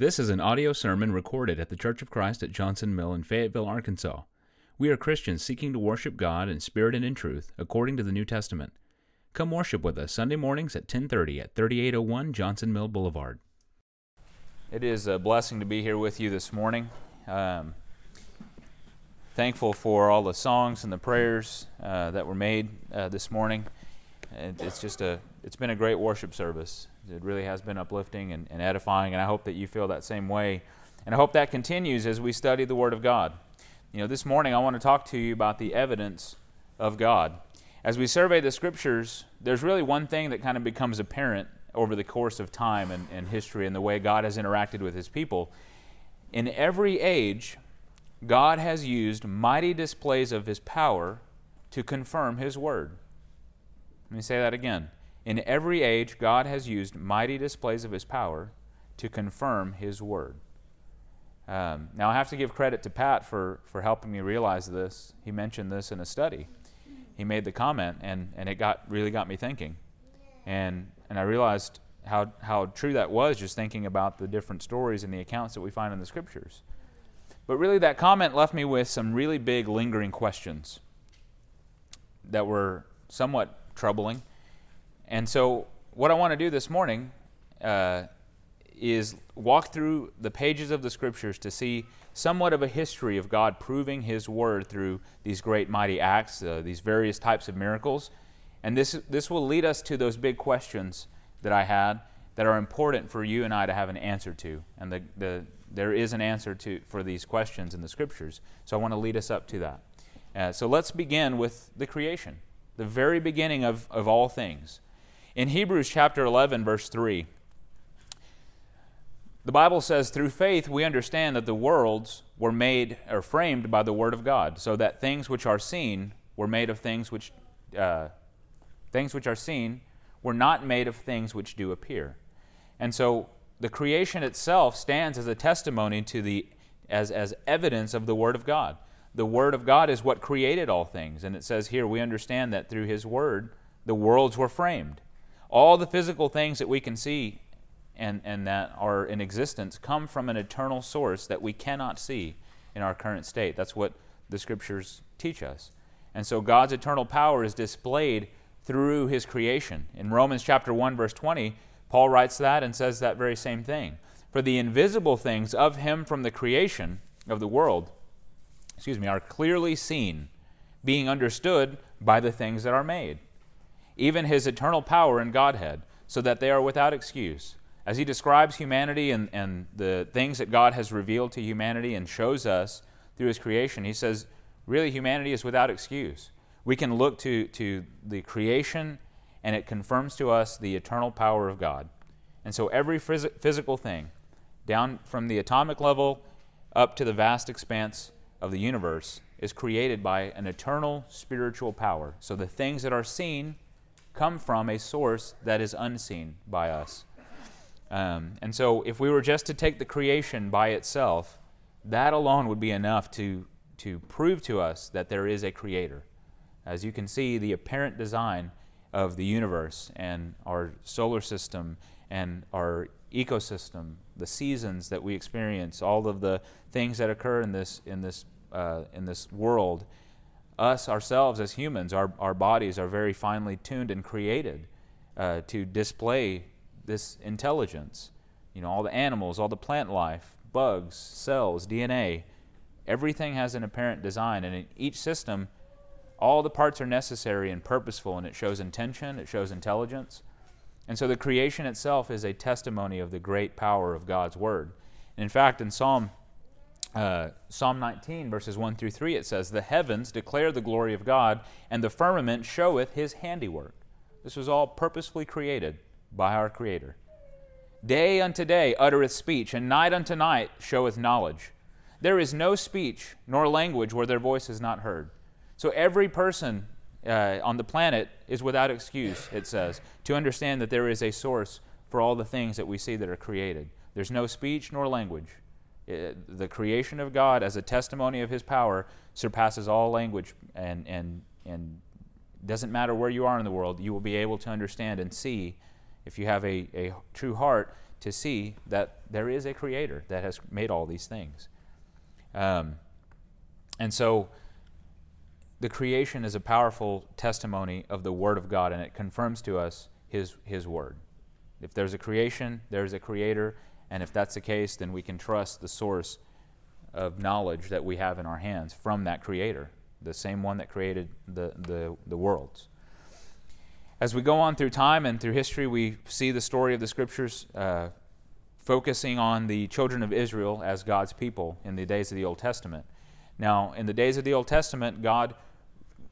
This is an audio sermon recorded at the Church of Christ at Johnson Mill in Fayetteville, Arkansas. We are Christians seeking to worship God in spirit and in truth, according to the New Testament. Come worship with us Sunday mornings at 10:30 at 3801 Johnson Mill Boulevard. It is a blessing to be here with you this morning. Um, thankful for all the songs and the prayers uh, that were made uh, this morning. It, it's just a it's been a great worship service. It really has been uplifting and, and edifying, and I hope that you feel that same way. And I hope that continues as we study the Word of God. You know, this morning I want to talk to you about the evidence of God. As we survey the Scriptures, there's really one thing that kind of becomes apparent over the course of time and, and history and the way God has interacted with His people. In every age, God has used mighty displays of His power to confirm His Word. Let me say that again. In every age, God has used mighty displays of His power to confirm His Word. Um, now, I have to give credit to Pat for, for helping me realize this. He mentioned this in a study. He made the comment, and, and it got really got me thinking. And, and I realized how, how true that was just thinking about the different stories and the accounts that we find in the Scriptures. But really, that comment left me with some really big, lingering questions that were somewhat troubling and so, what I want to do this morning uh, is walk through the pages of the scriptures to see somewhat of a history of God proving His word through these great, mighty acts, uh, these various types of miracles. And this, this will lead us to those big questions that I had that are important for you and I to have an answer to. And the, the, there is an answer to, for these questions in the scriptures. So I want to lead us up to that. Uh, so let's begin with the creation, the very beginning of, of all things. In Hebrews chapter 11, verse 3, the Bible says, Through faith we understand that the worlds were made or framed by the Word of God, so that things which are seen were made of things which, uh, things which are seen were not made of things which do appear. And so the creation itself stands as a testimony to the, as, as evidence of the Word of God. The Word of God is what created all things. And it says here, we understand that through His Word, the worlds were framed. All the physical things that we can see and, and that are in existence come from an eternal source that we cannot see in our current state. That's what the scriptures teach us. And so God's eternal power is displayed through his creation. In Romans chapter 1 verse 20, Paul writes that and says that very same thing. For the invisible things of him from the creation of the world, excuse me, are clearly seen, being understood by the things that are made even his eternal power and Godhead, so that they are without excuse. As he describes humanity and, and the things that God has revealed to humanity and shows us through his creation, he says, really, humanity is without excuse. We can look to, to the creation, and it confirms to us the eternal power of God. And so, every phys- physical thing, down from the atomic level up to the vast expanse of the universe, is created by an eternal spiritual power. So, the things that are seen come from a source that is unseen by us. Um, and so, if we were just to take the creation by itself, that alone would be enough to, to prove to us that there is a creator. As you can see, the apparent design of the universe and our solar system and our ecosystem, the seasons that we experience, all of the things that occur in this, in this, uh, in this world us ourselves as humans, our, our bodies are very finely tuned and created uh, to display this intelligence. You know, all the animals, all the plant life, bugs, cells, DNA, everything has an apparent design. And in each system, all the parts are necessary and purposeful, and it shows intention, it shows intelligence. And so the creation itself is a testimony of the great power of God's Word. And in fact, in Psalm uh, Psalm 19, verses 1 through 3, it says, The heavens declare the glory of God, and the firmament showeth his handiwork. This was all purposefully created by our Creator. Day unto day uttereth speech, and night unto night showeth knowledge. There is no speech nor language where their voice is not heard. So every person uh, on the planet is without excuse, it says, to understand that there is a source for all the things that we see that are created. There's no speech nor language. Uh, the creation of God as a testimony of His power surpasses all language and, and, and doesn't matter where you are in the world, you will be able to understand and see, if you have a, a true heart, to see that there is a creator that has made all these things. Um, and so the creation is a powerful testimony of the Word of God, and it confirms to us His, his Word. If there's a creation, there's a creator, and if that's the case, then we can trust the source of knowledge that we have in our hands from that creator, the same one that created the, the, the worlds. As we go on through time and through history, we see the story of the scriptures uh, focusing on the children of Israel as God's people in the days of the Old Testament. Now, in the days of the Old Testament, God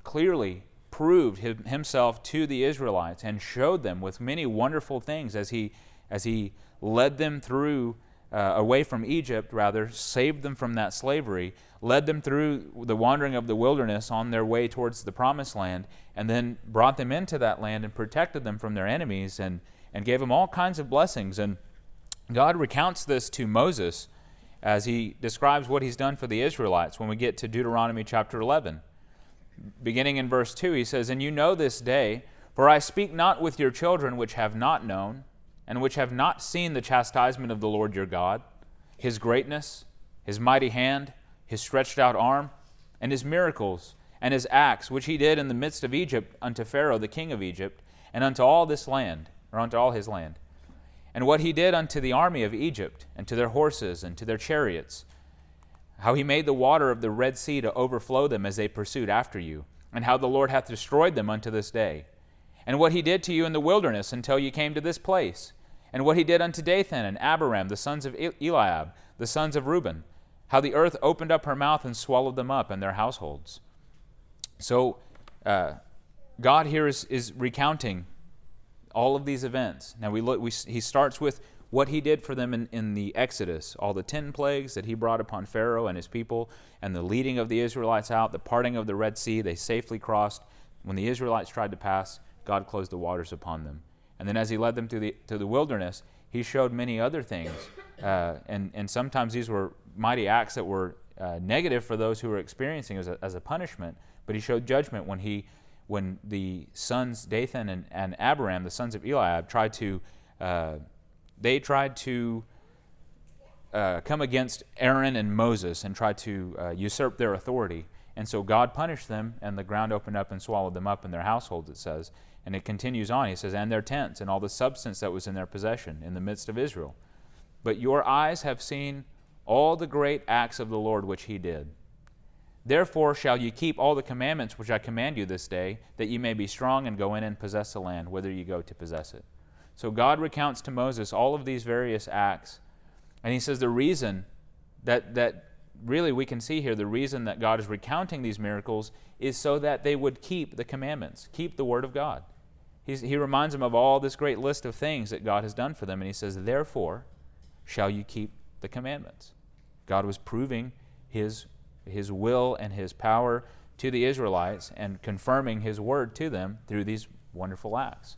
clearly proved himself to the Israelites and showed them with many wonderful things as he, as he led them through, uh, away from Egypt, rather, saved them from that slavery, led them through the wandering of the wilderness on their way towards the promised land, and then brought them into that land and protected them from their enemies and, and gave them all kinds of blessings. And God recounts this to Moses as he describes what he's done for the Israelites when we get to Deuteronomy chapter 11. Beginning in verse 2, he says, And you know this day, for I speak not with your children which have not known, and which have not seen the chastisement of the Lord your God, his greatness, his mighty hand, his stretched out arm, and his miracles, and his acts, which he did in the midst of Egypt unto Pharaoh the king of Egypt, and unto all this land, or unto all his land. And what he did unto the army of Egypt, and to their horses, and to their chariots, how he made the water of the Red Sea to overflow them as they pursued after you, and how the Lord hath destroyed them unto this day. And what he did to you in the wilderness until you came to this place, and what he did unto Dathan and Abiram, the sons of Eliab, the sons of Reuben, how the earth opened up her mouth and swallowed them up and their households. So, uh, God here is, is recounting all of these events. Now, we look, we, he starts with what he did for them in, in the Exodus, all the ten plagues that he brought upon Pharaoh and his people, and the leading of the Israelites out, the parting of the Red Sea, they safely crossed. When the Israelites tried to pass, God closed the waters upon them. And then as he led them to the, to the wilderness, he showed many other things. Uh, and, and sometimes these were mighty acts that were uh, negative for those who were experiencing as a, as a punishment, but he showed judgment when he when the sons Dathan and, and Abiram, the sons of Eliab, tried to uh, they tried to uh, come against Aaron and Moses and tried to uh, usurp their authority. And so God punished them, and the ground opened up and swallowed them up in their households, it says. And it continues on. He says, and their tents and all the substance that was in their possession in the midst of Israel. But your eyes have seen all the great acts of the Lord which he did. Therefore shall you keep all the commandments which I command you this day, that you may be strong and go in and possess the land, whither you go to possess it. So God recounts to Moses all of these various acts. And he says the reason that, that really we can see here, the reason that God is recounting these miracles is so that they would keep the commandments, keep the Word of God. He's, he reminds them of all this great list of things that God has done for them. And he says, Therefore shall you keep the commandments. God was proving his, his will and his power to the Israelites and confirming his word to them through these wonderful acts.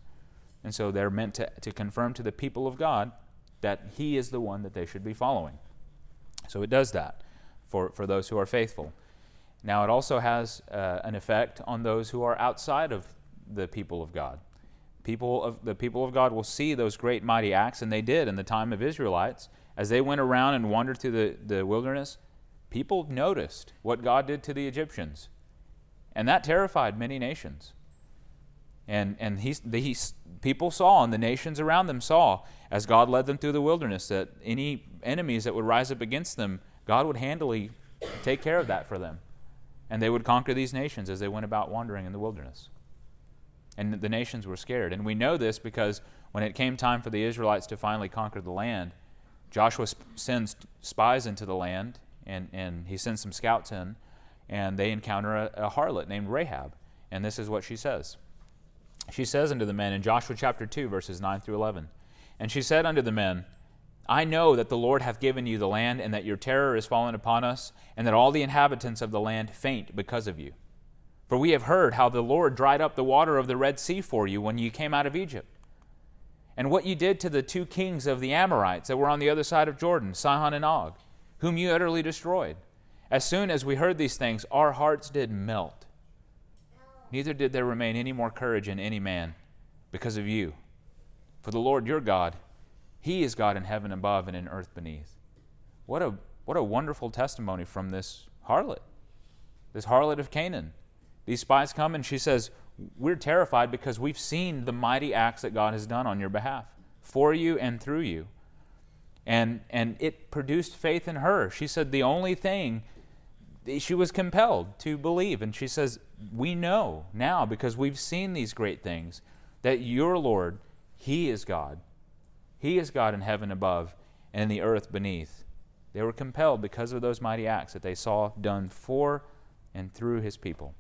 And so they're meant to, to confirm to the people of God that He is the one that they should be following. So it does that for, for those who are faithful. Now, it also has uh, an effect on those who are outside of the people of God. People of the people of God will see those great mighty acts, and they did in the time of Israelites. As they went around and wandered through the, the wilderness, people noticed what God did to the Egyptians. And that terrified many nations. And, and he, he, people saw, and the nations around them saw, as God led them through the wilderness, that any enemies that would rise up against them, God would handily take care of that for them. And they would conquer these nations as they went about wandering in the wilderness. And the nations were scared. And we know this because when it came time for the Israelites to finally conquer the land, Joshua sends spies into the land, and, and he sends some scouts in, and they encounter a, a harlot named Rahab. And this is what she says she says unto the men in Joshua chapter 2, verses 9 through 11, And she said unto the men, I know that the Lord hath given you the land, and that your terror is fallen upon us, and that all the inhabitants of the land faint because of you. For we have heard how the Lord dried up the water of the Red Sea for you when you came out of Egypt, and what you did to the two kings of the Amorites that were on the other side of Jordan, Sihon and Og, whom you utterly destroyed. As soon as we heard these things, our hearts did melt neither did there remain any more courage in any man because of you. For the Lord your God, He is God in heaven above and in earth beneath. What a, what a wonderful testimony from this harlot, this harlot of Canaan. These spies come and she says, We're terrified because we've seen the mighty acts that God has done on your behalf, for you and through you. And, and it produced faith in her. She said, The only thing, she was compelled to believe. And she says, We know now because we've seen these great things that your Lord, He is God. He is God in heaven above and in the earth beneath. They were compelled because of those mighty acts that they saw done for and through His people.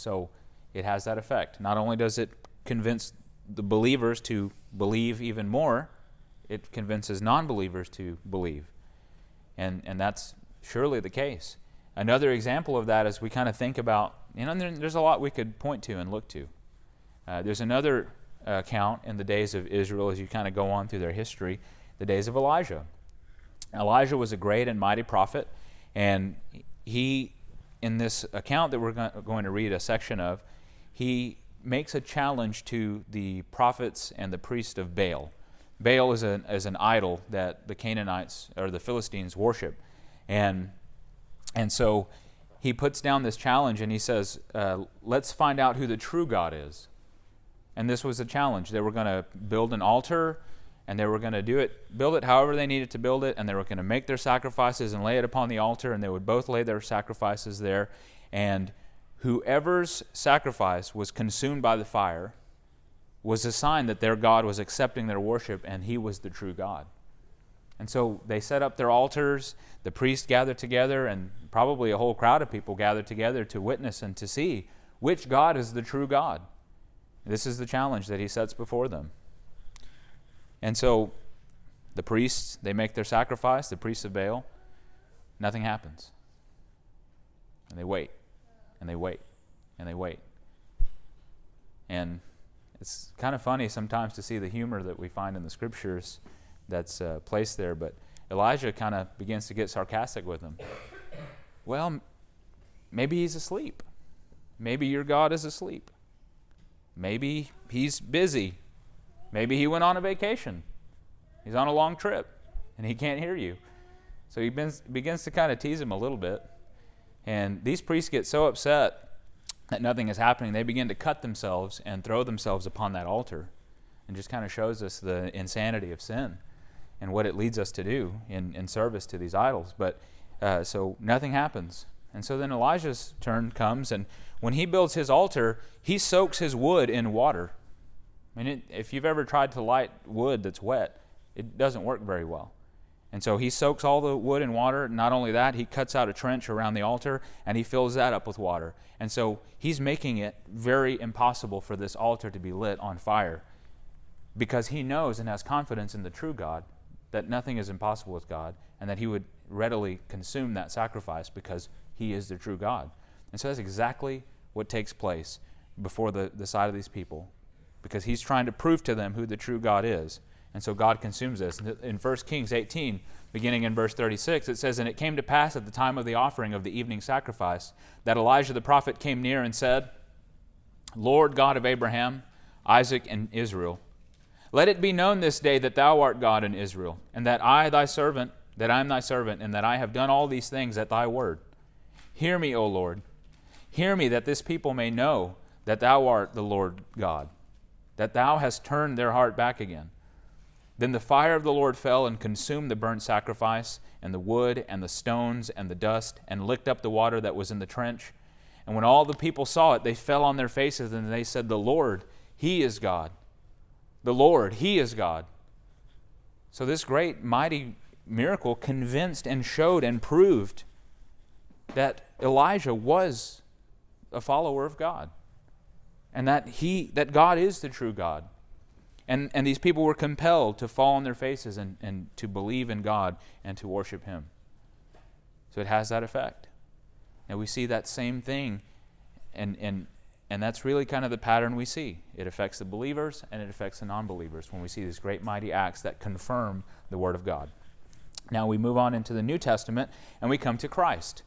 So it has that effect. Not only does it convince the believers to believe even more, it convinces non believers to believe. And, and that's surely the case. Another example of that is we kind of think about, you know, there's a lot we could point to and look to. Uh, there's another account in the days of Israel as you kind of go on through their history, the days of Elijah. Elijah was a great and mighty prophet, and he, in this account that we're going to read a section of, he makes a challenge to the prophets and the priest of Baal. Baal is, a, is an idol that the Canaanites or the Philistines worship. And, and so he puts down this challenge and he says, uh, Let's find out who the true God is. And this was a challenge. They were going to build an altar and they were going to do it, build it however they needed to build it, and they were going to make their sacrifices and lay it upon the altar, and they would both lay their sacrifices there. And whoever's sacrifice was consumed by the fire was a sign that their God was accepting their worship and he was the true God. And so they set up their altars, the priests gathered together, and probably a whole crowd of people gathered together to witness and to see which God is the true God. This is the challenge that he sets before them. And so the priests, they make their sacrifice, the priests of Baal, nothing happens. And they wait, and they wait, and they wait. And it's kind of funny sometimes to see the humor that we find in the scriptures that's uh, placed there, but Elijah kind of begins to get sarcastic with them. Well, maybe he's asleep. Maybe your God is asleep. Maybe he's busy. Maybe he went on a vacation. He's on a long trip and he can't hear you. So he begins to kind of tease him a little bit. And these priests get so upset that nothing is happening, they begin to cut themselves and throw themselves upon that altar. And just kind of shows us the insanity of sin and what it leads us to do in, in service to these idols. But uh, so nothing happens. And so then Elijah's turn comes, and when he builds his altar, he soaks his wood in water. I mean, it, if you've ever tried to light wood that's wet, it doesn't work very well. And so he soaks all the wood in water. Not only that, he cuts out a trench around the altar and he fills that up with water. And so he's making it very impossible for this altar to be lit on fire because he knows and has confidence in the true God that nothing is impossible with God and that he would readily consume that sacrifice because he is the true God. And so that's exactly what takes place before the, the sight of these people because he's trying to prove to them who the true God is. And so God consumes this. In 1 Kings 18, beginning in verse 36, it says, And it came to pass at the time of the offering of the evening sacrifice that Elijah the prophet came near and said, Lord God of Abraham, Isaac, and Israel, let it be known this day that thou art God in Israel, and that I, thy servant, that I am thy servant, and that I have done all these things at thy word. Hear me, O Lord. Hear me, that this people may know that thou art the Lord God, that thou hast turned their heart back again then the fire of the Lord fell and consumed the burnt sacrifice, and the wood, and the stones, and the dust, and licked up the water that was in the trench. And when all the people saw it, they fell on their faces, and they said, The Lord, He is God. The Lord, He is God. So this great, mighty miracle convinced and showed and proved that Elijah was a follower of God and that he that God is the true God and, and these people were compelled to fall on their faces and, and to believe in God and to worship Him. So it has that effect. And we see that same thing, and, and, and that's really kind of the pattern we see. It affects the believers and it affects the non believers when we see these great, mighty acts that confirm the Word of God. Now we move on into the New Testament and we come to Christ.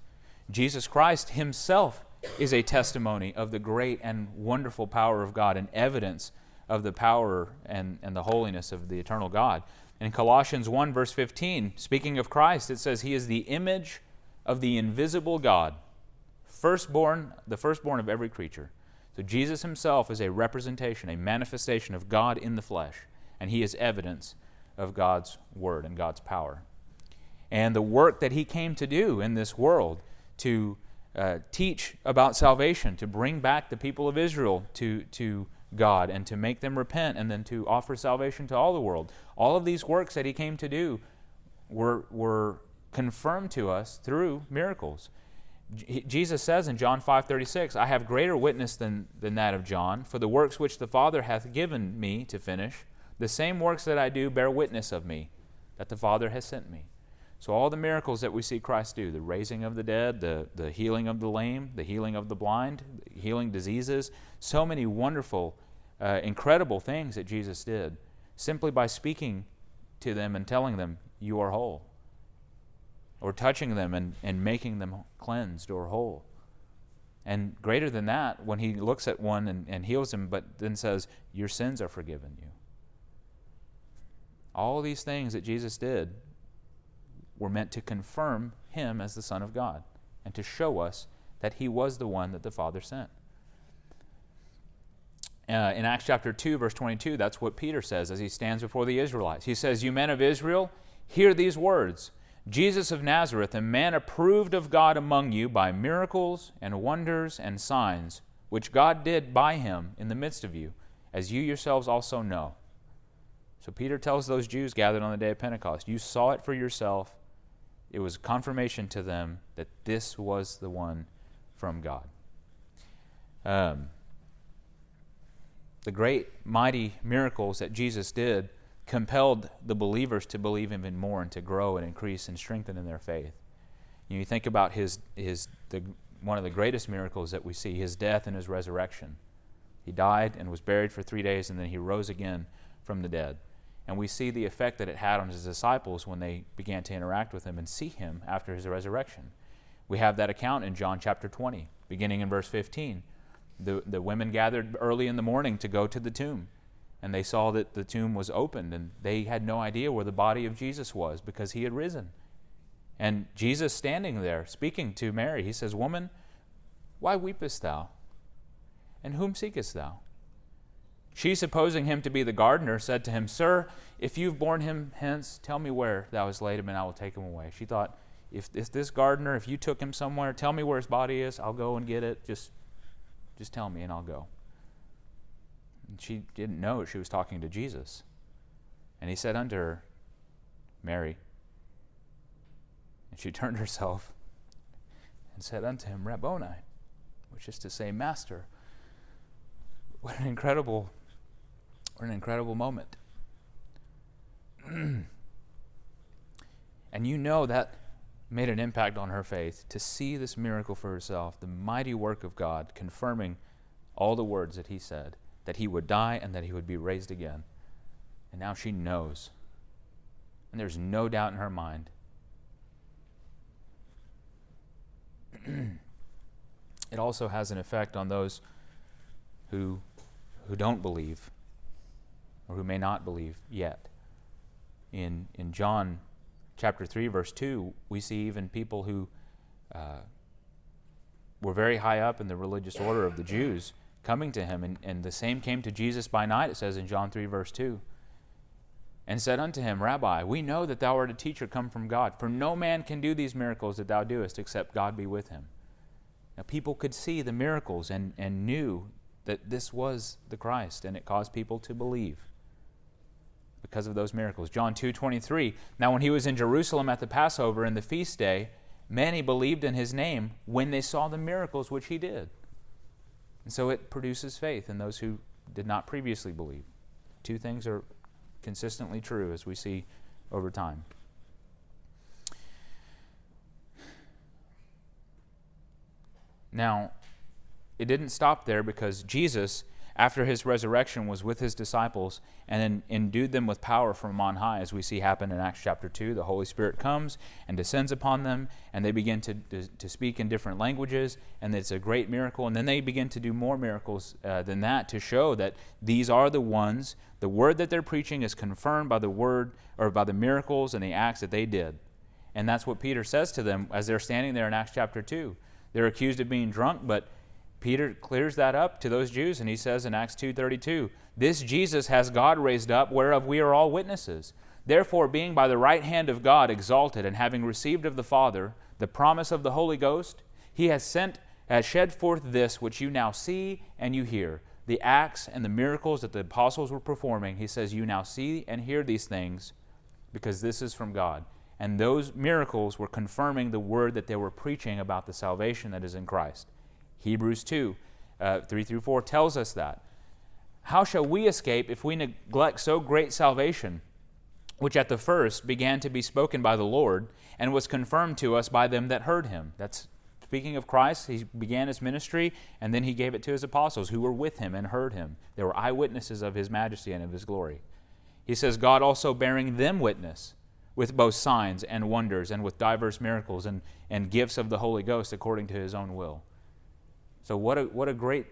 Jesus Christ Himself is a testimony of the great and wonderful power of God and evidence of the power and, and the holiness of the eternal God. In Colossians 1, verse 15, speaking of Christ, it says, He is the image of the invisible God, firstborn, the firstborn of every creature. So Jesus himself is a representation, a manifestation of God in the flesh, and he is evidence of God's word and God's power. And the work that he came to do in this world to uh, teach about salvation, to bring back the people of Israel to, to God and to make them repent and then to offer salvation to all the world. All of these works that he came to do were, were confirmed to us through miracles. Jesus says in John 5:36, I have greater witness than, than that of John, for the works which the Father hath given me to finish, the same works that I do bear witness of me, that the Father has sent me. So, all the miracles that we see Christ do the raising of the dead, the, the healing of the lame, the healing of the blind, healing diseases so many wonderful, uh, incredible things that Jesus did simply by speaking to them and telling them, You are whole, or touching them and, and making them cleansed or whole. And greater than that, when he looks at one and, and heals him, but then says, Your sins are forgiven you. All these things that Jesus did were meant to confirm him as the Son of God and to show us that he was the one that the Father sent. Uh, in Acts chapter 2, verse 22, that's what Peter says as he stands before the Israelites. He says, You men of Israel, hear these words Jesus of Nazareth, a man approved of God among you by miracles and wonders and signs, which God did by him in the midst of you, as you yourselves also know. So Peter tells those Jews gathered on the day of Pentecost, You saw it for yourself it was confirmation to them that this was the one from God. Um, the great, mighty miracles that Jesus did compelled the believers to believe even more and to grow and increase and strengthen in their faith. You, you think about his, his, the, one of the greatest miracles that we see his death and his resurrection. He died and was buried for three days, and then he rose again from the dead. And we see the effect that it had on his disciples when they began to interact with him and see him after his resurrection. We have that account in John chapter 20, beginning in verse 15. The, the women gathered early in the morning to go to the tomb, and they saw that the tomb was opened, and they had no idea where the body of Jesus was because he had risen. And Jesus standing there speaking to Mary, he says, Woman, why weepest thou? And whom seekest thou? She, supposing him to be the gardener, said to him, Sir, if you've borne him hence, tell me where thou hast laid him, and I will take him away. She thought, if, if this gardener, if you took him somewhere, tell me where his body is. I'll go and get it. Just, just tell me, and I'll go. And she didn't know she was talking to Jesus. And he said unto her, Mary. And she turned herself and said unto him, Rabboni, which is to say, Master. What an incredible what an incredible moment. and you know that made an impact on her faith to see this miracle for herself, the mighty work of God confirming all the words that he said, that he would die and that he would be raised again. And now she knows. And there's no doubt in her mind. it also has an effect on those who, who don't believe or who may not believe yet. In, in John chapter 3, verse 2, we see even people who uh, were very high up in the religious order of the Jews coming to him. And, and the same came to Jesus by night, it says in John 3, verse 2. And said unto him, Rabbi, we know that thou art a teacher come from God, for no man can do these miracles that thou doest except God be with him. Now, people could see the miracles and, and knew that this was the Christ, and it caused people to believe because of those miracles. John 2:23. Now when he was in Jerusalem at the Passover and the feast day, many believed in his name when they saw the miracles which he did. And so it produces faith in those who did not previously believe. Two things are consistently true as we see over time. Now, it didn't stop there because Jesus after his resurrection, was with his disciples and then endued them with power from on high, as we see happen in Acts chapter 2. The Holy Spirit comes and descends upon them, and they begin to, to, to speak in different languages, and it's a great miracle. And then they begin to do more miracles uh, than that to show that these are the ones, the word that they're preaching is confirmed by the word or by the miracles and the acts that they did. And that's what Peter says to them as they're standing there in Acts chapter 2. They're accused of being drunk, but Peter clears that up to those Jews and he says in Acts 2:32, "This Jesus has God raised up, whereof we are all witnesses. Therefore, being by the right hand of God exalted and having received of the Father the promise of the Holy Ghost, he has sent has shed forth this which you now see and you hear, the acts and the miracles that the apostles were performing. He says, You now see and hear these things because this is from God. And those miracles were confirming the word that they were preaching about the salvation that is in Christ. Hebrews 2 uh, 3 through 4 tells us that. How shall we escape if we neglect so great salvation, which at the first began to be spoken by the Lord and was confirmed to us by them that heard him? That's speaking of Christ. He began his ministry and then he gave it to his apostles who were with him and heard him. They were eyewitnesses of his majesty and of his glory. He says, God also bearing them witness with both signs and wonders and with diverse miracles and, and gifts of the Holy Ghost according to his own will. So, what a, what a great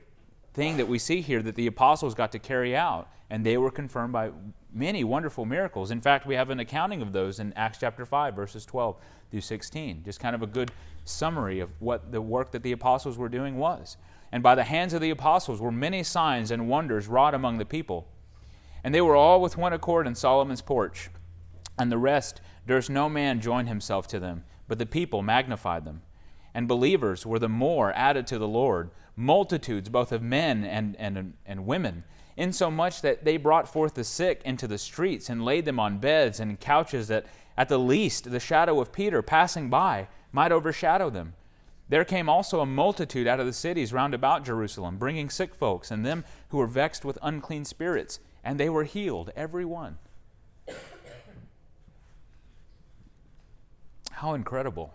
thing that we see here that the apostles got to carry out, and they were confirmed by many wonderful miracles. In fact, we have an accounting of those in Acts chapter 5, verses 12 through 16. Just kind of a good summary of what the work that the apostles were doing was. And by the hands of the apostles were many signs and wonders wrought among the people. And they were all with one accord in Solomon's porch. And the rest durst no man join himself to them, but the people magnified them and believers were the more added to the Lord, multitudes both of men and, and, and women, insomuch that they brought forth the sick into the streets and laid them on beds and couches that at the least the shadow of Peter passing by might overshadow them. There came also a multitude out of the cities round about Jerusalem, bringing sick folks and them who were vexed with unclean spirits, and they were healed, every one. How incredible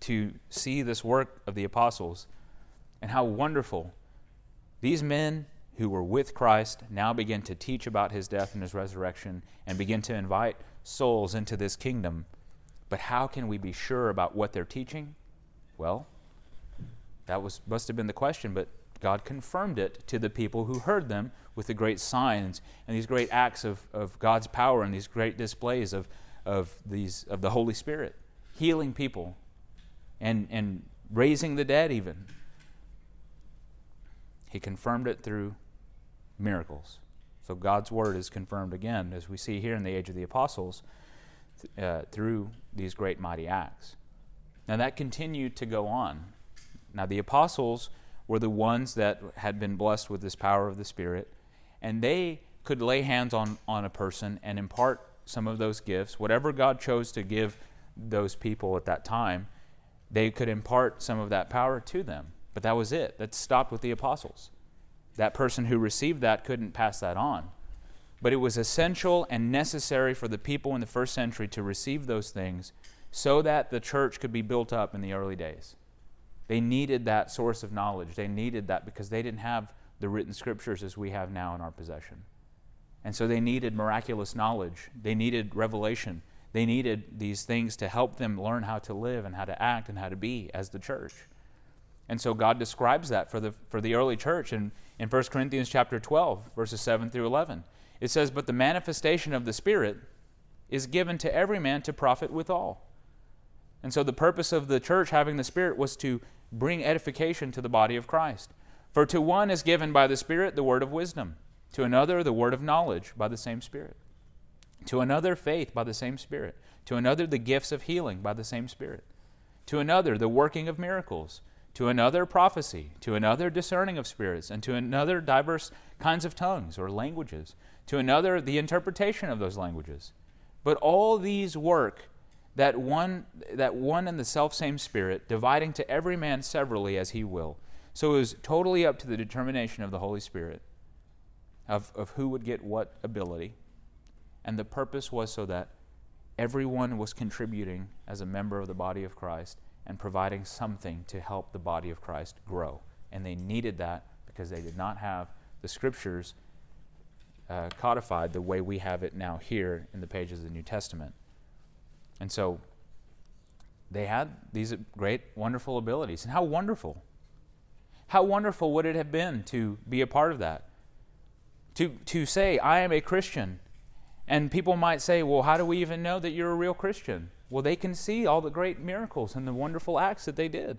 to see this work of the apostles and how wonderful these men who were with Christ now begin to teach about his death and his resurrection and begin to invite souls into this kingdom. But how can we be sure about what they're teaching? Well, that was must have been the question, but God confirmed it to the people who heard them with the great signs and these great acts of, of God's power and these great displays of, of, these, of the Holy Spirit, healing people, and, and raising the dead, even. He confirmed it through miracles. So God's word is confirmed again, as we see here in the age of the apostles, uh, through these great mighty acts. Now that continued to go on. Now the apostles were the ones that had been blessed with this power of the Spirit, and they could lay hands on, on a person and impart some of those gifts, whatever God chose to give those people at that time they could impart some of that power to them. But that was it. That stopped with the apostles. That person who received that couldn't pass that on. But it was essential and necessary for the people in the first century to receive those things so that the church could be built up in the early days. They needed that source of knowledge. They needed that because they didn't have the written scriptures as we have now in our possession. And so they needed miraculous knowledge. They needed revelation. They needed these things to help them learn how to live and how to act and how to be as the church. And so God describes that for the, for the early church in, in 1 Corinthians chapter 12, verses 7 through 11. It says, But the manifestation of the Spirit is given to every man to profit withal. And so the purpose of the church having the Spirit was to bring edification to the body of Christ. For to one is given by the Spirit the word of wisdom, to another the word of knowledge by the same Spirit to another, faith by the same Spirit. To another, the gifts of healing by the same Spirit. To another, the working of miracles. To another, prophecy. To another, discerning of spirits. And to another, diverse kinds of tongues or languages. To another, the interpretation of those languages. But all these work that one, that one and the self same Spirit, dividing to every man severally as he will. So it was totally up to the determination of the Holy Spirit of, of who would get what ability. And the purpose was so that everyone was contributing as a member of the body of Christ and providing something to help the body of Christ grow. And they needed that because they did not have the scriptures uh, codified the way we have it now here in the pages of the New Testament. And so they had these great, wonderful abilities. And how wonderful! How wonderful would it have been to be a part of that? To, to say, I am a Christian. And people might say, well, how do we even know that you're a real Christian? Well, they can see all the great miracles and the wonderful acts that they did.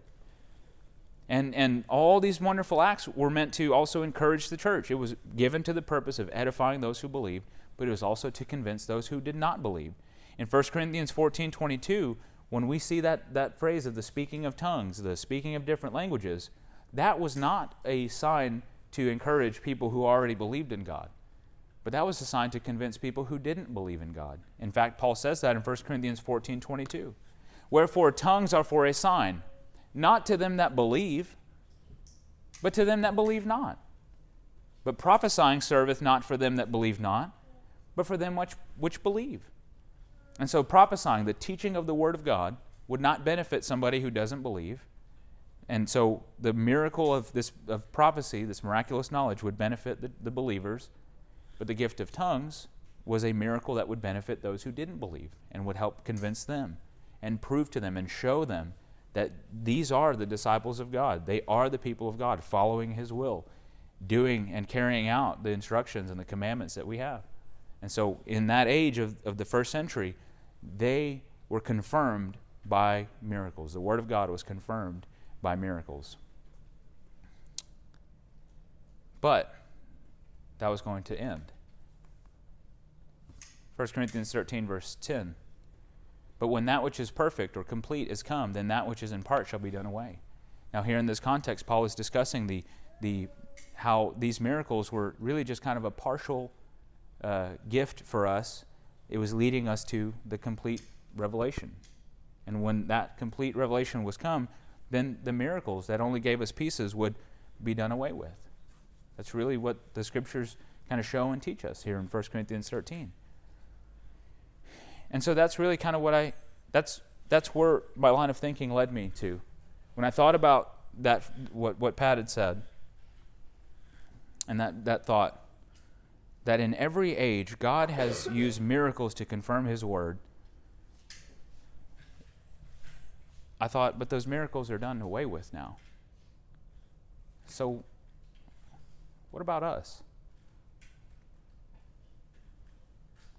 And, and all these wonderful acts were meant to also encourage the church. It was given to the purpose of edifying those who believed, but it was also to convince those who did not believe. In 1 Corinthians 14 22, when we see that, that phrase of the speaking of tongues, the speaking of different languages, that was not a sign to encourage people who already believed in God. But that was a sign to convince people who didn't believe in God. In fact, Paul says that in 1 Corinthians 14 22. Wherefore, tongues are for a sign not to them that believe, but to them that believe not. But prophesying serveth not for them that believe not, but for them which, which believe. And so, prophesying, the teaching of the Word of God, would not benefit somebody who doesn't believe. And so, the miracle of this of prophecy, this miraculous knowledge, would benefit the, the believers. But the gift of tongues was a miracle that would benefit those who didn't believe and would help convince them and prove to them and show them that these are the disciples of God. They are the people of God, following His will, doing and carrying out the instructions and the commandments that we have. And so, in that age of, of the first century, they were confirmed by miracles. The Word of God was confirmed by miracles. But that was going to end. 1 Corinthians 13, verse 10 but when that which is perfect or complete is come, then that which is in part shall be done away. Now, here in this context, Paul is discussing the, the, how these miracles were really just kind of a partial uh, gift for us. It was leading us to the complete revelation. And when that complete revelation was come, then the miracles that only gave us pieces would be done away with. That's really what the scriptures kind of show and teach us here in 1 Corinthians 13. And so that's really kind of what I, that's, that's where my line of thinking led me to. When I thought about that, what, what Pat had said, and that, that thought, that in every age, God has used miracles to confirm His word. I thought, but those miracles are done away with now. So, what about us?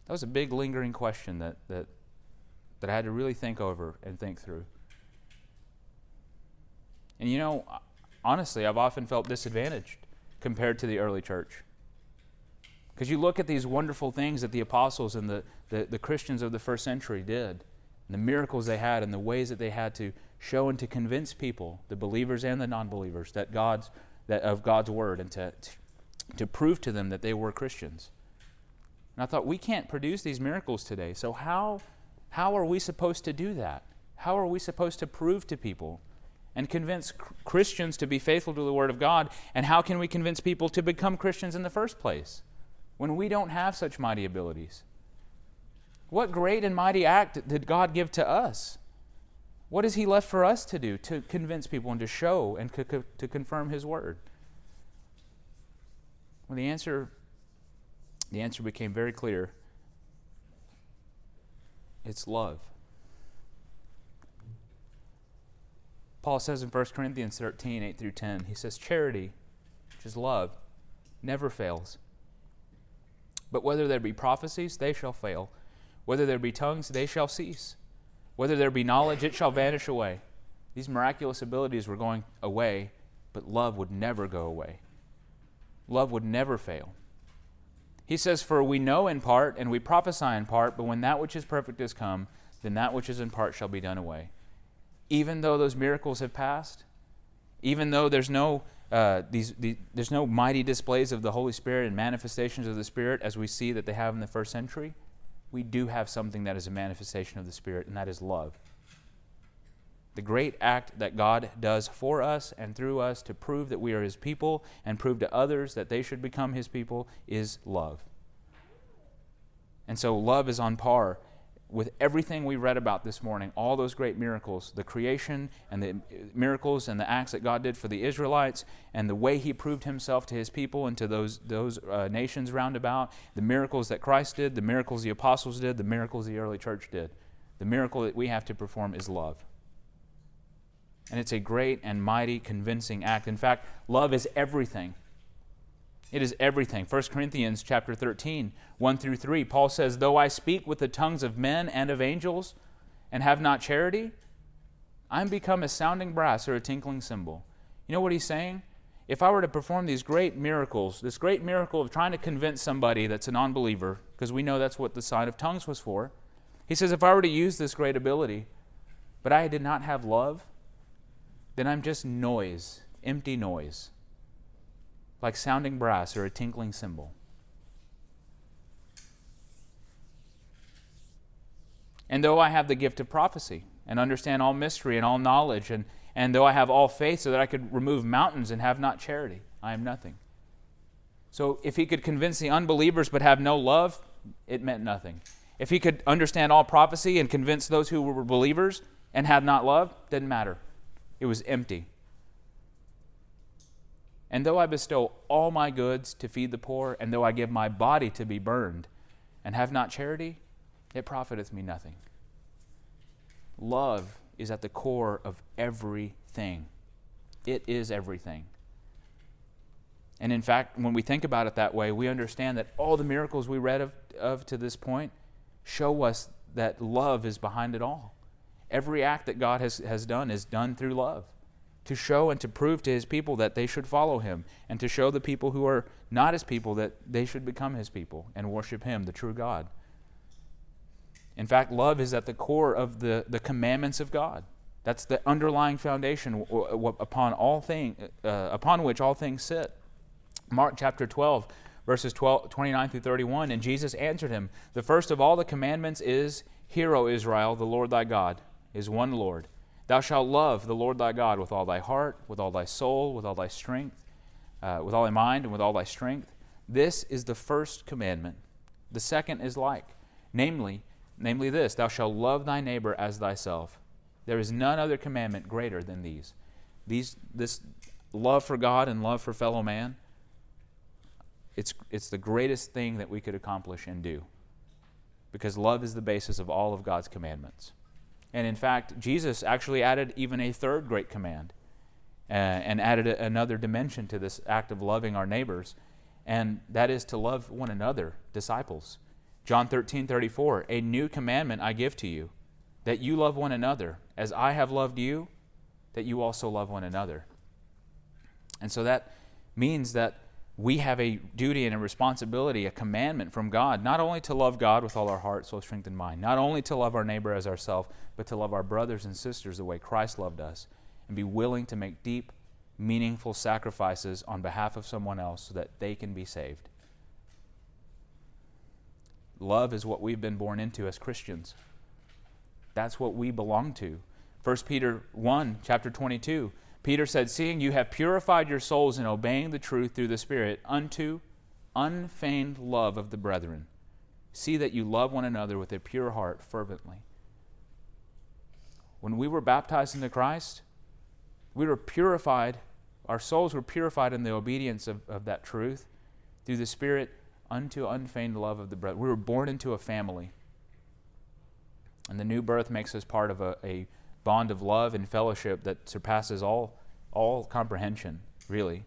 That was a big lingering question that, that, that I had to really think over and think through. And you know, honestly, I've often felt disadvantaged compared to the early church. Because you look at these wonderful things that the apostles and the, the, the, Christians of the first century did, the miracles they had, and the ways that they had to show and to convince people, the believers and the non believers, that God's, that of God's word, and to, to prove to them that they were Christians. And I thought, we can't produce these miracles today. So, how, how are we supposed to do that? How are we supposed to prove to people and convince Christians to be faithful to the Word of God? And how can we convince people to become Christians in the first place when we don't have such mighty abilities? What great and mighty act did God give to us? What is He left for us to do to convince people and to show and to confirm His Word? Well, the answer the answer became very clear it's love. Paul says in 1 Corinthians 13, 8 through 10, he says, Charity, which is love, never fails. But whether there be prophecies, they shall fail. Whether there be tongues, they shall cease. Whether there be knowledge, it shall vanish away. These miraculous abilities were going away, but love would never go away. Love would never fail. He says, For we know in part, and we prophesy in part, but when that which is perfect is come, then that which is in part shall be done away. Even though those miracles have passed, even though there's no uh, these, the, there's no mighty displays of the Holy Spirit and manifestations of the Spirit as we see that they have in the first century, we do have something that is a manifestation of the Spirit, and that is love the great act that God does for us and through us to prove that we are His people and prove to others that they should become His people is love. And so love is on par with everything we read about this morning, all those great miracles, the creation and the miracles and the acts that God did for the Israelites, and the way He proved Himself to His people and to those, those uh, nations round about, the miracles that Christ did, the miracles the apostles did, the miracles the early church did. The miracle that we have to perform is love. And it's a great and mighty, convincing act. In fact, love is everything. It is everything. 1 Corinthians chapter 13, 1 through 3, Paul says, Though I speak with the tongues of men and of angels and have not charity, I'm become a sounding brass or a tinkling cymbal. You know what he's saying? If I were to perform these great miracles, this great miracle of trying to convince somebody that's a non believer, because we know that's what the sign of tongues was for, he says, if I were to use this great ability, but I did not have love, then I'm just noise, empty noise like sounding brass or a tinkling cymbal. And though I have the gift of prophecy and understand all mystery and all knowledge, and, and though I have all faith so that I could remove mountains and have not charity, I am nothing. So if he could convince the unbelievers but have no love, it meant nothing. If he could understand all prophecy and convince those who were believers and had not love, didn't matter. It was empty. And though I bestow all my goods to feed the poor, and though I give my body to be burned, and have not charity, it profiteth me nothing. Love is at the core of everything. It is everything. And in fact, when we think about it that way, we understand that all the miracles we read of, of to this point show us that love is behind it all. Every act that God has, has done is done through love to show and to prove to his people that they should follow him, and to show the people who are not his people that they should become his people and worship him, the true God. In fact, love is at the core of the, the commandments of God. That's the underlying foundation upon all thing, uh, upon which all things sit. Mark chapter 12, verses 12, 29 through 31. And Jesus answered him, The first of all the commandments is, Hear, O Israel, the Lord thy God is one Lord. Thou shalt love the Lord thy God with all thy heart, with all thy soul, with all thy strength, uh, with all thy mind, and with all thy strength. This is the first commandment. The second is like, namely, namely this: Thou shalt love thy neighbor as thyself. There is none other commandment greater than these. These, this love for God and love for fellow man. It's, it's the greatest thing that we could accomplish and do, because love is the basis of all of God's commandments. And in fact, Jesus actually added even a third great command uh, and added a, another dimension to this act of loving our neighbors, and that is to love one another, disciples. John 13, 34, a new commandment I give to you, that you love one another. As I have loved you, that you also love one another. And so that means that we have a duty and a responsibility, a commandment from God, not only to love God with all our heart, soul, strength, and mind, not only to love our neighbor as ourselves, but to love our brothers and sisters the way Christ loved us, and be willing to make deep, meaningful sacrifices on behalf of someone else so that they can be saved. Love is what we've been born into as Christians. That's what we belong to. 1 Peter 1, chapter 22 Peter said, Seeing you have purified your souls in obeying the truth through the Spirit unto unfeigned love of the brethren, see that you love one another with a pure heart fervently. When we were baptized into Christ, we were purified, our souls were purified in the obedience of, of that truth through the Spirit unto unfeigned love of the brethren. We were born into a family. And the new birth makes us part of a, a bond of love and fellowship that surpasses all, all comprehension, really.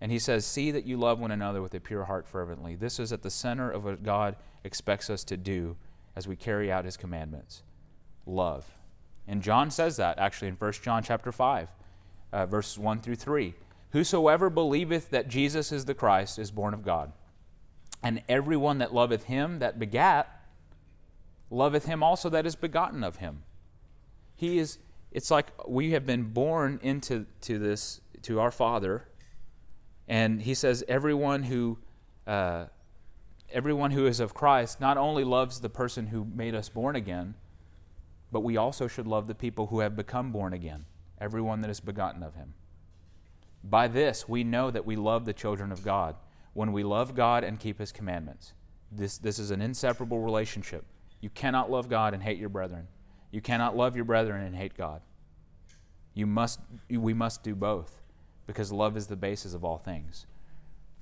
And he says, See that you love one another with a pure heart fervently. This is at the center of what God expects us to do as we carry out his commandments love. And John says that actually in 1 John chapter 5, uh, verses 1 through 3. Whosoever believeth that Jesus is the Christ is born of God. And everyone that loveth him that begat loveth him also that is begotten of him. He is, it's like we have been born into to this, to our Father. And he says, everyone who, uh, everyone who is of Christ not only loves the person who made us born again, but we also should love the people who have become born again, everyone that is begotten of him. By this, we know that we love the children of God when we love God and keep his commandments. This, this is an inseparable relationship You cannot love God and hate your brethren. You cannot love your brethren and hate God. You must, we must do both because love is the basis of all things.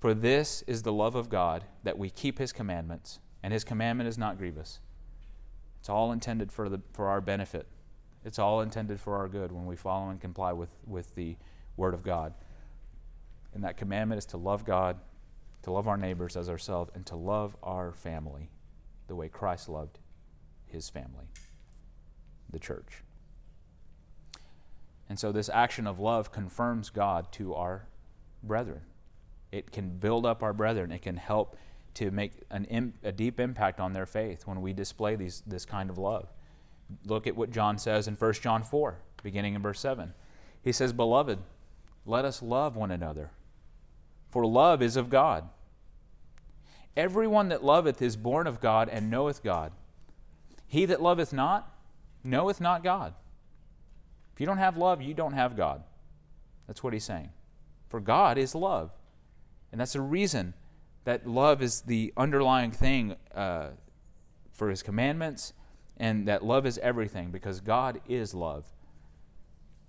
For this is the love of God, that we keep his commandments, and his commandment is not grievous. It's all intended for, the, for our benefit. It's all intended for our good when we follow and comply with, with the Word of God. And that commandment is to love God, to love our neighbors as ourselves, and to love our family the way Christ loved his family, the church. And so this action of love confirms God to our brethren. It can build up our brethren. It can help to make an, a deep impact on their faith when we display these, this kind of love. Look at what John says in 1 John 4, beginning in verse 7. He says, Beloved, let us love one another, for love is of God. Everyone that loveth is born of God and knoweth God. He that loveth not knoweth not God. If you don't have love, you don't have God. That's what he's saying. For God is love. And that's the reason that love is the underlying thing uh, for his commandments, and that love is everything because God is love.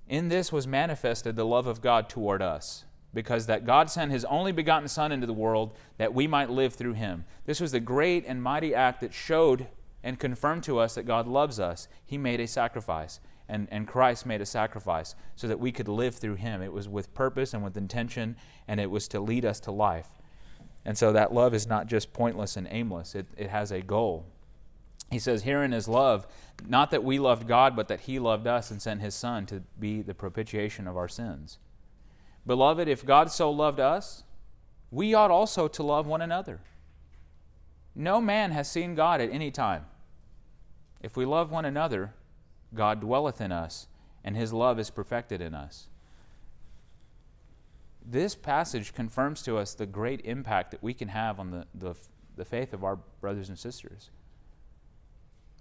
In this was manifested the love of God toward us, because that God sent his only begotten Son into the world that we might live through him. This was the great and mighty act that showed and confirmed to us that God loves us. He made a sacrifice, and, and Christ made a sacrifice so that we could live through him. It was with purpose and with intention, and it was to lead us to life. And so that love is not just pointless and aimless, it, it has a goal. He says, Herein is love, not that we loved God, but that He loved us and sent His Son to be the propitiation of our sins. Beloved, if God so loved us, we ought also to love one another. No man has seen God at any time. If we love one another, God dwelleth in us, and His love is perfected in us this passage confirms to us the great impact that we can have on the, the, the faith of our brothers and sisters.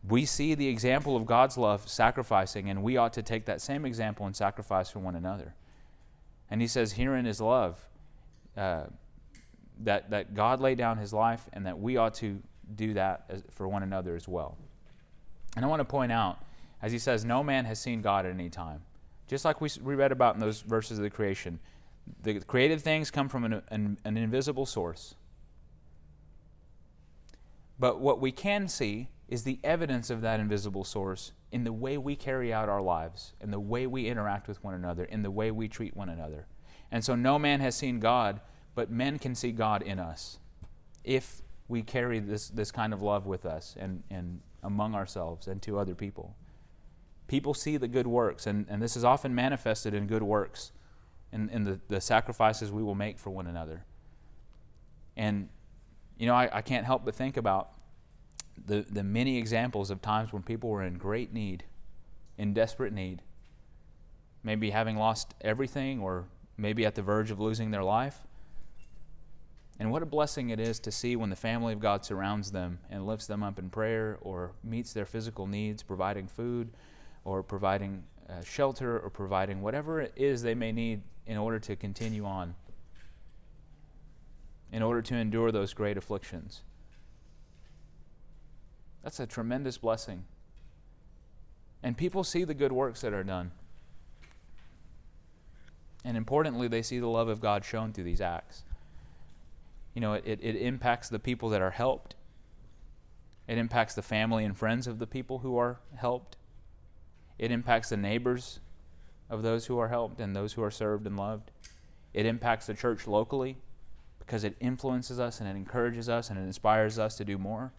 We see the example of God's love sacrificing, and we ought to take that same example and sacrifice for one another. And he says, Herein is love, uh, that, that God laid down his life, and that we ought to do that as, for one another as well. And I want to point out, as he says, no man has seen God at any time. Just like we, we read about in those verses of the creation, the created things come from an, an, an invisible source. But what we can see is the evidence of that invisible source in the way we carry out our lives, in the way we interact with one another, in the way we treat one another. And so no man has seen God, but men can see God in us if we carry this, this kind of love with us and, and among ourselves and to other people. People see the good works, and, and this is often manifested in good works in, in the, the sacrifices we will make for one another. And, you know, I, I can't help but think about the, the many examples of times when people were in great need, in desperate need, maybe having lost everything or maybe at the verge of losing their life. And what a blessing it is to see when the family of God surrounds them and lifts them up in prayer or meets their physical needs, providing food or providing uh, shelter or providing whatever it is they may need in order to continue on, in order to endure those great afflictions. That's a tremendous blessing. And people see the good works that are done. And importantly, they see the love of God shown through these acts. You know, it, it impacts the people that are helped, it impacts the family and friends of the people who are helped, it impacts the neighbors of those who are helped and those who are served and loved. It impacts the church locally because it influences us and it encourages us and it inspires us to do more.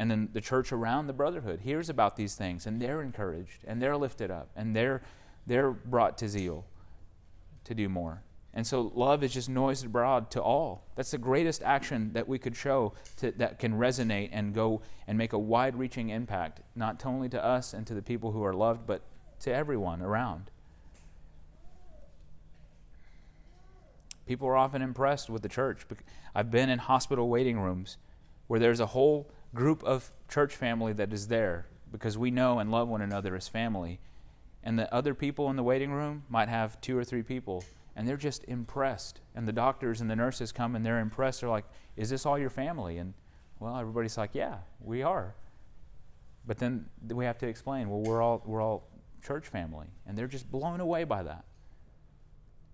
And then the church around the brotherhood hears about these things and they're encouraged and they're lifted up and they're, they're brought to zeal to do more. And so love is just noised abroad to all. That's the greatest action that we could show to, that can resonate and go and make a wide reaching impact, not only to us and to the people who are loved, but to everyone around. People are often impressed with the church. I've been in hospital waiting rooms where there's a whole group of church family that is there because we know and love one another as family. And the other people in the waiting room might have two or three people, and they're just impressed. And the doctors and the nurses come and they're impressed. They're like, Is this all your family? And well, everybody's like, Yeah, we are. But then we have to explain, well, we're all, we're all church family. And they're just blown away by that.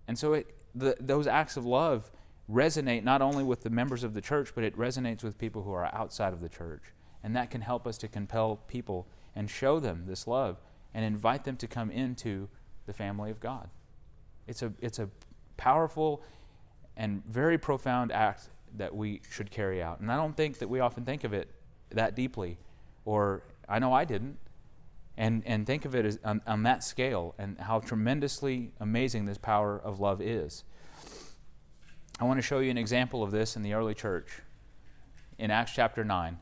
And so it, the, those acts of love resonate not only with the members of the church, but it resonates with people who are outside of the church. And that can help us to compel people and show them this love and invite them to come into the family of God. It's a, it's a powerful and very profound act that we should carry out. And I don't think that we often think of it that deeply, or I know I didn't, and, and think of it as on, on that scale and how tremendously amazing this power of love is. I want to show you an example of this in the early church. In Acts chapter 9,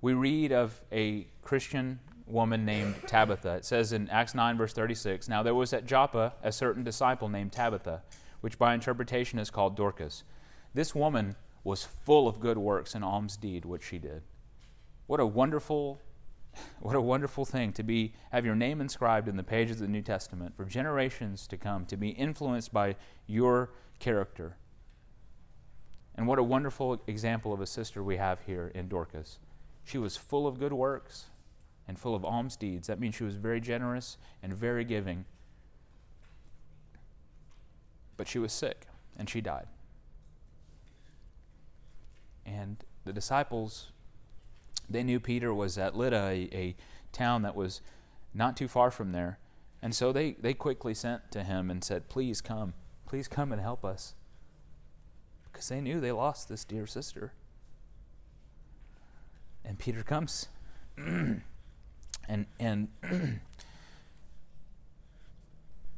we read of a Christian woman named Tabitha. It says in Acts 9, verse 36 Now there was at Joppa a certain disciple named Tabitha, which by interpretation is called Dorcas. This woman was full of good works and alms deed, which she did. What a wonderful what a wonderful thing to be have your name inscribed in the pages of the New Testament for generations to come to be influenced by your character. And what a wonderful example of a sister we have here in Dorcas. She was full of good works and full of alms deeds. That means she was very generous and very giving. But she was sick and she died. And the disciples, they knew Peter was at Lydda, a, a town that was not too far from there. And so they, they quickly sent to him and said, Please come. Please come and help us because they knew they lost this dear sister. And Peter comes, and and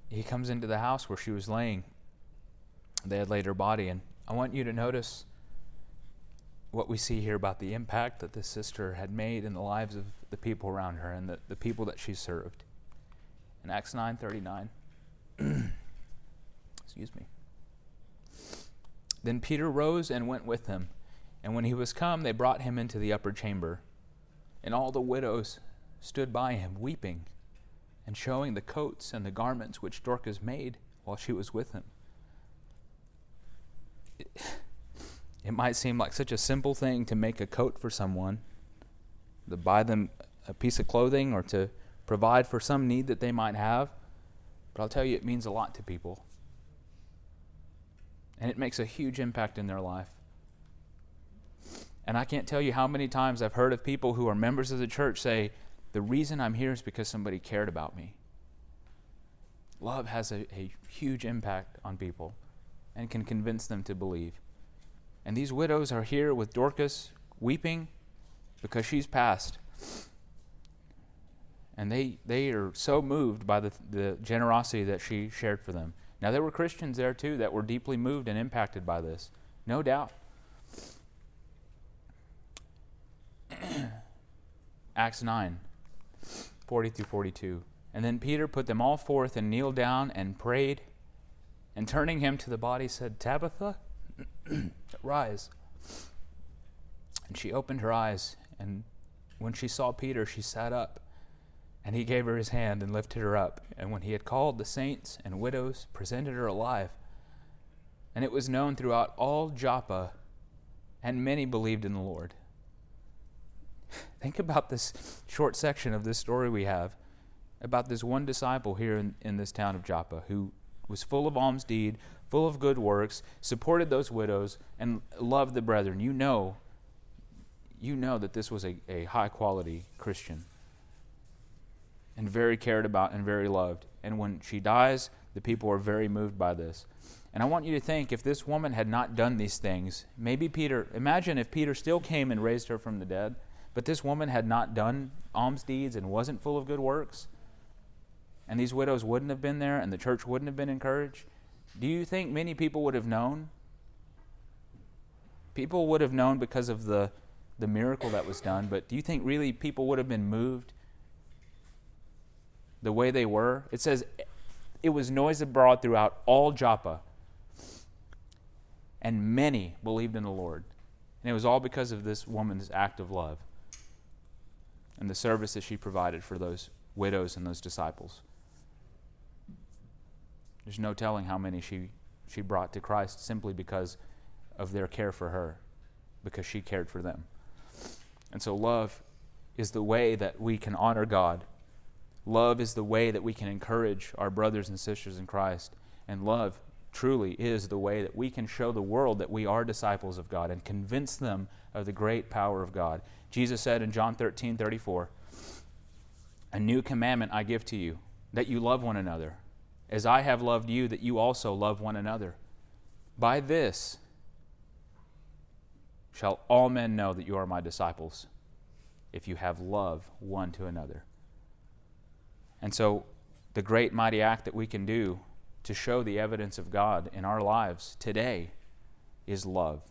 he comes into the house where she was laying. They had laid her body, and I want you to notice what we see here about the impact that this sister had made in the lives of the people around her and the, the people that she served. In Acts nine thirty nine. Excuse me. Then Peter rose and went with them. And when he was come, they brought him into the upper chamber. And all the widows stood by him, weeping, and showing the coats and the garments which Dorcas made while she was with him. It, it might seem like such a simple thing to make a coat for someone, to buy them a piece of clothing, or to provide for some need that they might have. But I'll tell you, it means a lot to people and it makes a huge impact in their life. And I can't tell you how many times I've heard of people who are members of the church say, The reason I'm here is because somebody cared about me. Love has a, a huge impact on people and can convince them to believe. And these widows are here with Dorcas weeping because she's passed. And they, they are so moved by the, the generosity that she shared for them. Now, there were Christians there too that were deeply moved and impacted by this, no doubt. Acts 9, 40 through 42. And then Peter put them all forth and kneeled down and prayed, and turning him to the body said, Tabitha, rise. And she opened her eyes, and when she saw Peter, she sat up. And he gave her his hand and lifted her up. And when he had called the saints and widows, presented her alive. And it was known throughout all Joppa, and many believed in the Lord. Think about this short section of this story we have about this one disciple here in, in this town of Joppa who was full of alms deed, full of good works, supported those widows, and loved the brethren. You know, you know that this was a, a high quality Christian and very cared about and very loved. And when she dies, the people are very moved by this. And I want you to think if this woman had not done these things, maybe Peter, imagine if Peter still came and raised her from the dead, but this woman had not done alms deeds and wasn't full of good works, and these widows wouldn't have been there and the church wouldn't have been encouraged, do you think many people would have known? People would have known because of the, the miracle that was done, but do you think really people would have been moved the way they were, it says it was noised abroad throughout all Joppa. And many believed in the Lord. And it was all because of this woman's act of love and the service that she provided for those widows and those disciples. There's no telling how many she, she brought to Christ simply because of their care for her, because she cared for them. And so love is the way that we can honor God. Love is the way that we can encourage our brothers and sisters in Christ. And love truly is the way that we can show the world that we are disciples of God and convince them of the great power of God. Jesus said in John 13 34, A new commandment I give to you, that you love one another, as I have loved you, that you also love one another. By this shall all men know that you are my disciples, if you have love one to another. And so, the great mighty act that we can do to show the evidence of God in our lives today is love.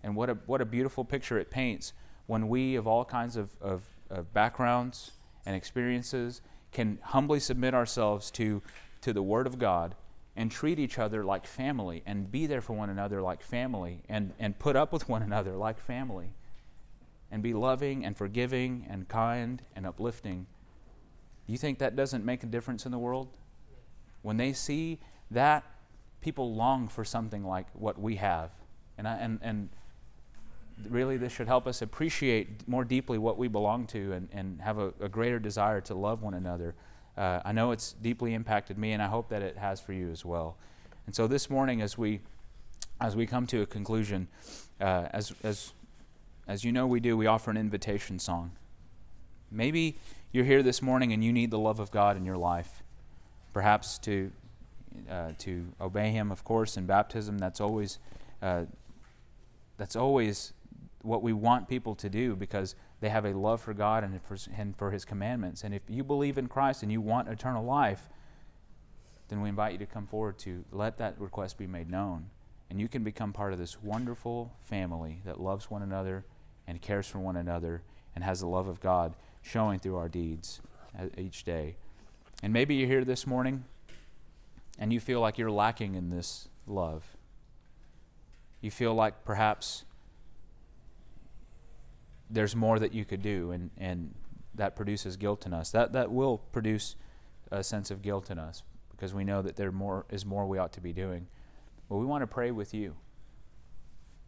And what a, what a beautiful picture it paints when we, of all kinds of, of, of backgrounds and experiences, can humbly submit ourselves to, to the Word of God and treat each other like family and be there for one another like family and, and put up with one another like family and be loving and forgiving and kind and uplifting. Do you think that doesn't make a difference in the world? When they see that, people long for something like what we have. And, I, and, and really, this should help us appreciate more deeply what we belong to and, and have a, a greater desire to love one another. Uh, I know it's deeply impacted me, and I hope that it has for you as well. And so this morning, as we as we come to a conclusion, uh, as as as you know, we do we offer an invitation song. Maybe you're here this morning and you need the love of God in your life, perhaps to uh, to obey Him, of course, in baptism. That's always uh, that's always what we want people to do because they have a love for God and for, and for His commandments. And if you believe in Christ and you want eternal life, then we invite you to come forward to let that request be made known. And you can become part of this wonderful family that loves one another and cares for one another and has the love of God showing through our deeds each day. And maybe you're here this morning and you feel like you're lacking in this love. You feel like perhaps there's more that you could do, and, and that produces guilt in us. That, that will produce a sense of guilt in us because we know that there more, is more we ought to be doing. But we want to pray with you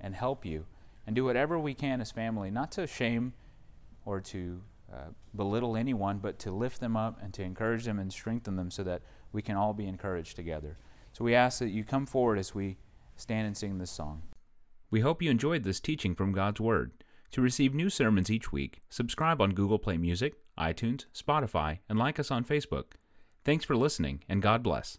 and help you and do whatever we can as family, not to shame or to uh, belittle anyone, but to lift them up and to encourage them and strengthen them so that we can all be encouraged together. So we ask that you come forward as we stand and sing this song. We hope you enjoyed this teaching from God's Word. To receive new sermons each week, subscribe on Google Play Music, iTunes, Spotify, and like us on Facebook. Thanks for listening, and God bless.